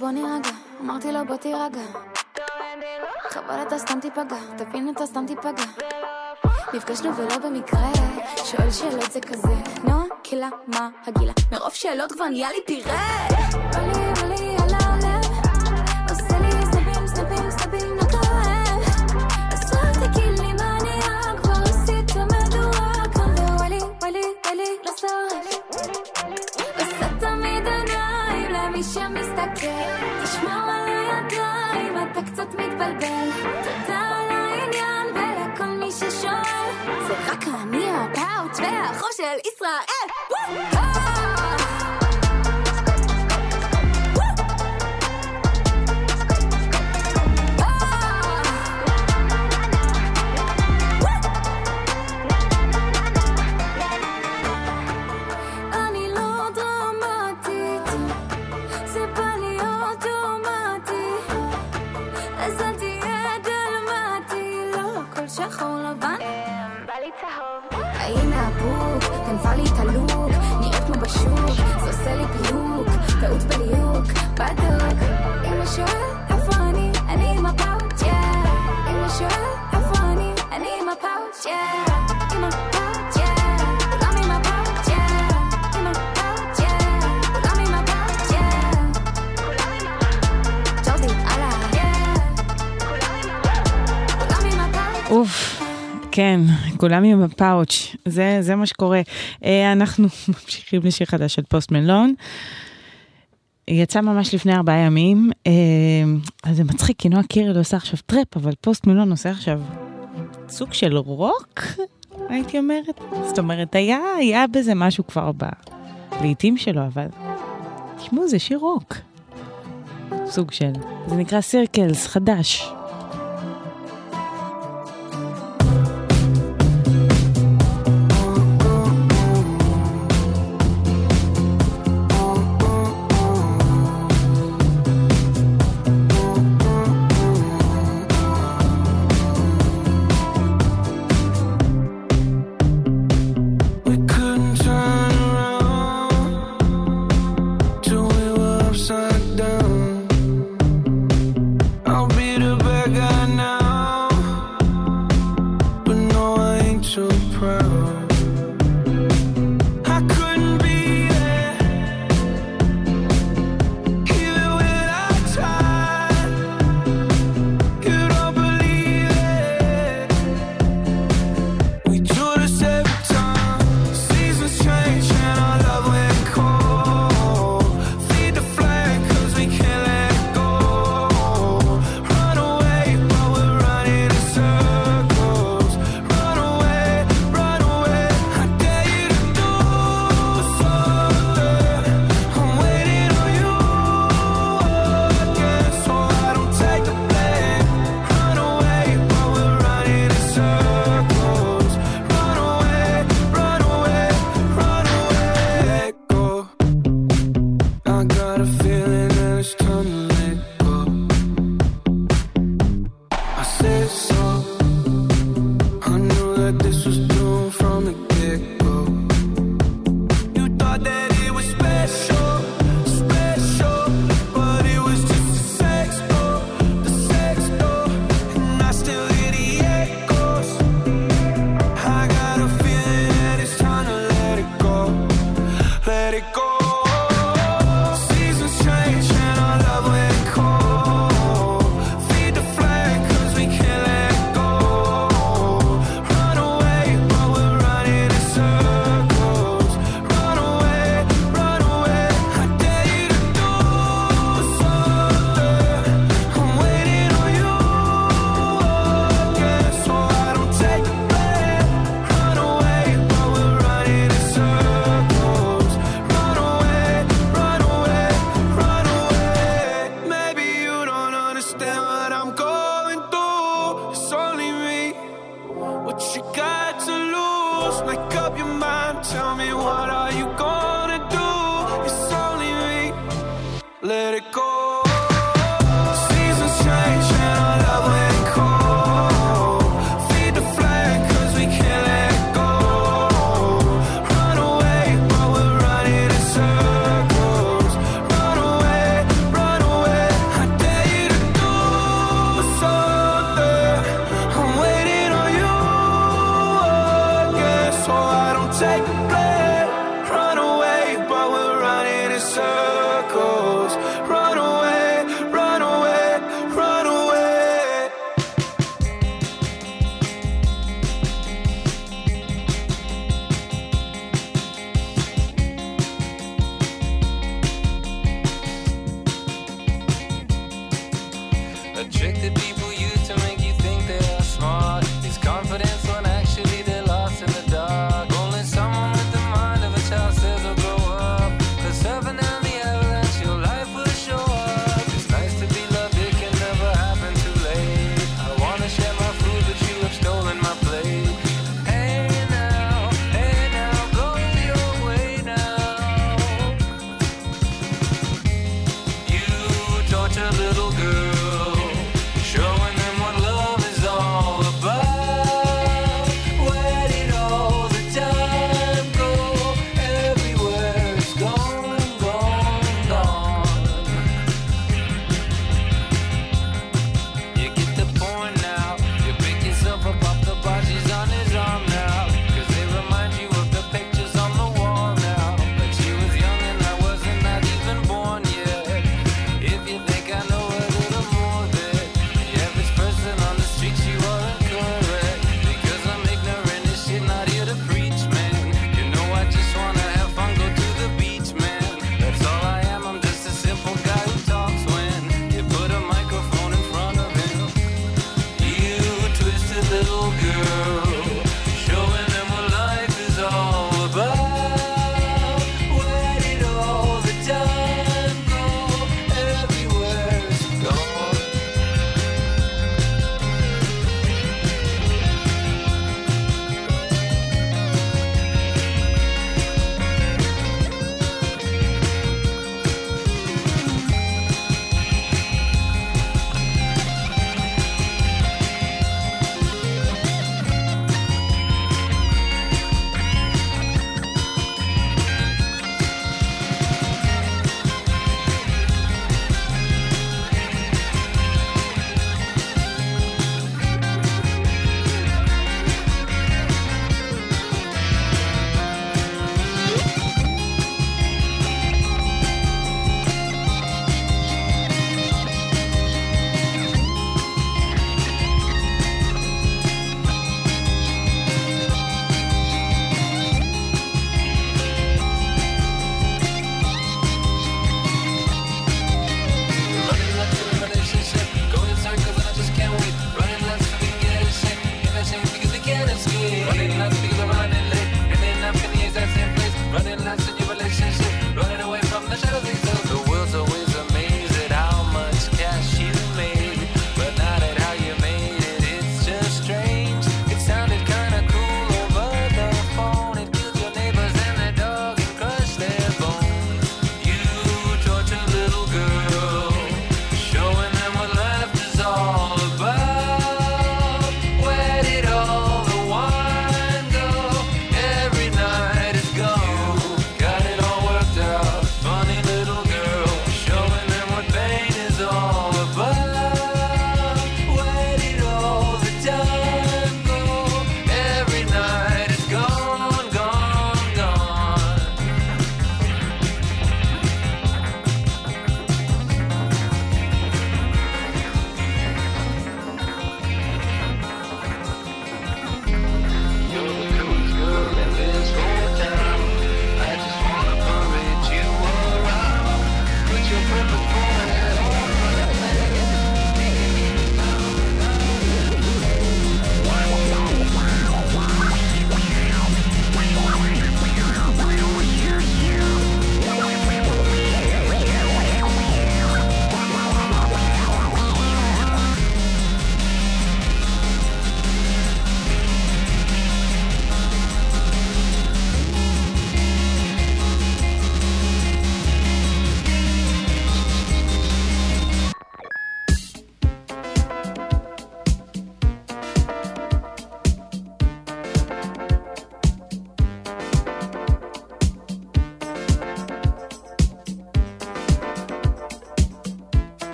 בוא נירגע, אמרתי לו בוא תירגע. חבל אתה סתם תיפגע, תבין אתה סתם תיפגע. נפגשנו ולא במקרה, שואל שאלות זה כזה. נועה, קילה, מה הגילה? מרוב שאלות כבר נהיה לי פירה למי שמסתכל תשמור על הידיים, אתה קצת מתבלבל. תודה על העניין ולכל מי ששואל. זה רק אני הפאוץ' והחור של ישראל טעות בליהוק, בדוק. אמא שואל איפה אני, אני עם הפאוץ', יא. אמא שואל איפה אני, אני עם הפאוץ', יא. אוף, כן, כולם עם הפאוץ', זה, זה מה שקורה. אה, אנחנו ממשיכים לשיר חדש של פוסט מלון. יצא ממש לפני ארבעה ימים, אה, אז זה מצחיק, כי נועה קירל עושה עכשיו טראפ, אבל פוסט מלון עושה עכשיו סוג של רוק, הייתי אומרת. זאת אומרת, היה, היה בזה משהו כבר בלהיטים שלו, אבל תשמעו, זה שיר רוק. סוג של. זה נקרא Circles, חדש.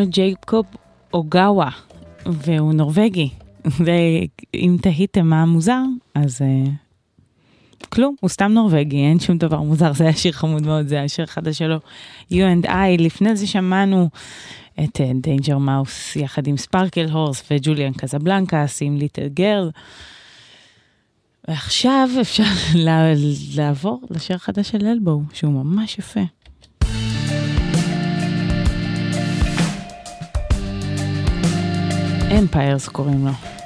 לו ג'ייקוב אוגאווה, והוא נורבגי. ואם תהיתם מה מוזר, אז uh, כלום, הוא סתם נורבגי, אין שום דבר מוזר, זה היה שיר חמוד מאוד, זה היה שיר חדש שלו, You and I. לפני זה שמענו את Danger uh, Mouse יחד עם Sparklehorse וג'וליאן קזבלנקס עם Little Girl. ועכשיו אפשר לעבור לשיר חדש של Elbow, שהוא ממש יפה. אמפיירס קוראים לו.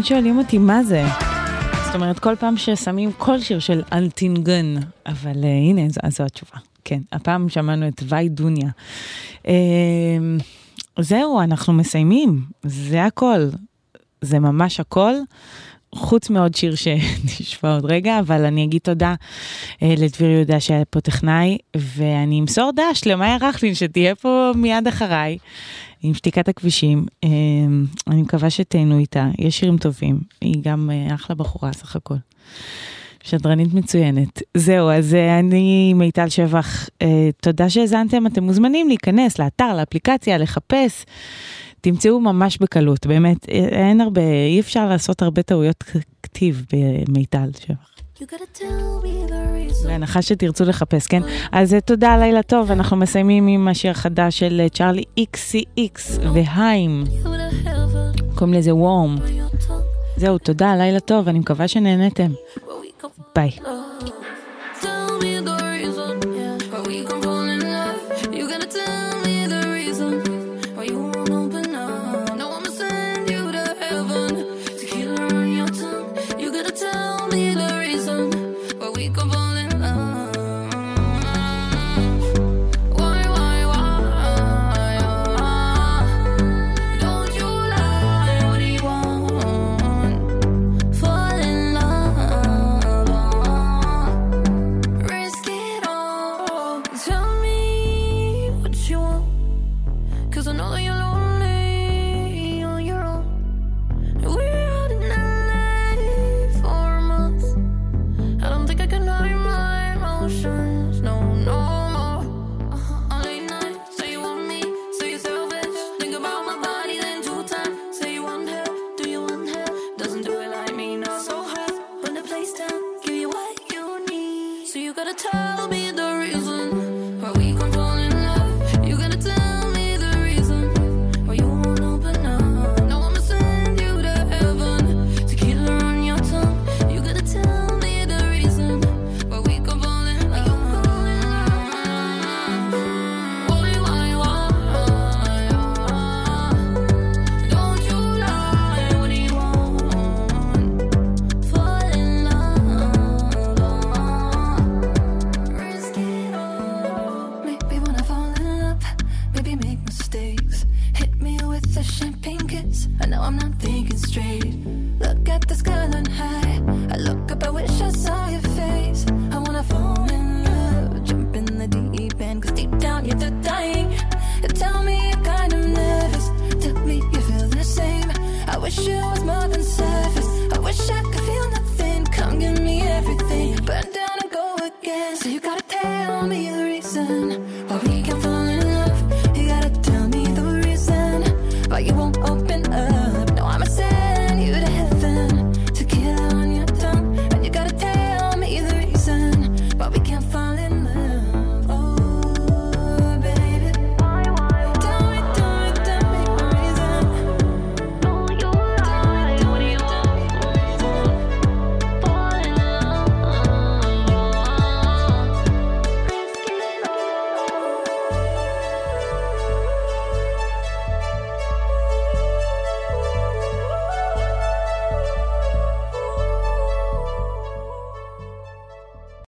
תמיד שואלים אותי מה זה. זאת אומרת, כל פעם ששמים כל שיר של אלטינגן, אבל uh, הנה, זו, זו התשובה. כן, הפעם שמענו את וי דוניה. Uh, זהו, אנחנו מסיימים, זה הכל. זה ממש הכל. חוץ מעוד שיר שנשמע עוד רגע, אבל אני אגיד תודה אה, לדביר יהודה שהיה פה טכנאי, ואני אמסור דש למאיה רכלין שתהיה פה מיד אחריי, עם שתיקת הכבישים. אה, אני מקווה שתהנו איתה, יש שירים טובים, היא גם אה, אחלה בחורה סך הכל. שדרנית מצוינת. זהו, אז אה, אני מיטל שבח, אה, תודה שהאזנתם, אתם מוזמנים להיכנס לאתר, לאפליקציה, לחפש. תמצאו ממש בקלות, באמת, אין הרבה, אי אפשר לעשות הרבה טעויות כתיב במיטל שבח. בהנחה שתרצו לחפש, כן? אז אה, תודה, לילה טוב, אנחנו מסיימים עם השיר החדש של אה, צ'ארלי XCX והיים. קוראים לזה וורם. זהו, תודה, לילה טוב, אני מקווה שנהנתם. ביי.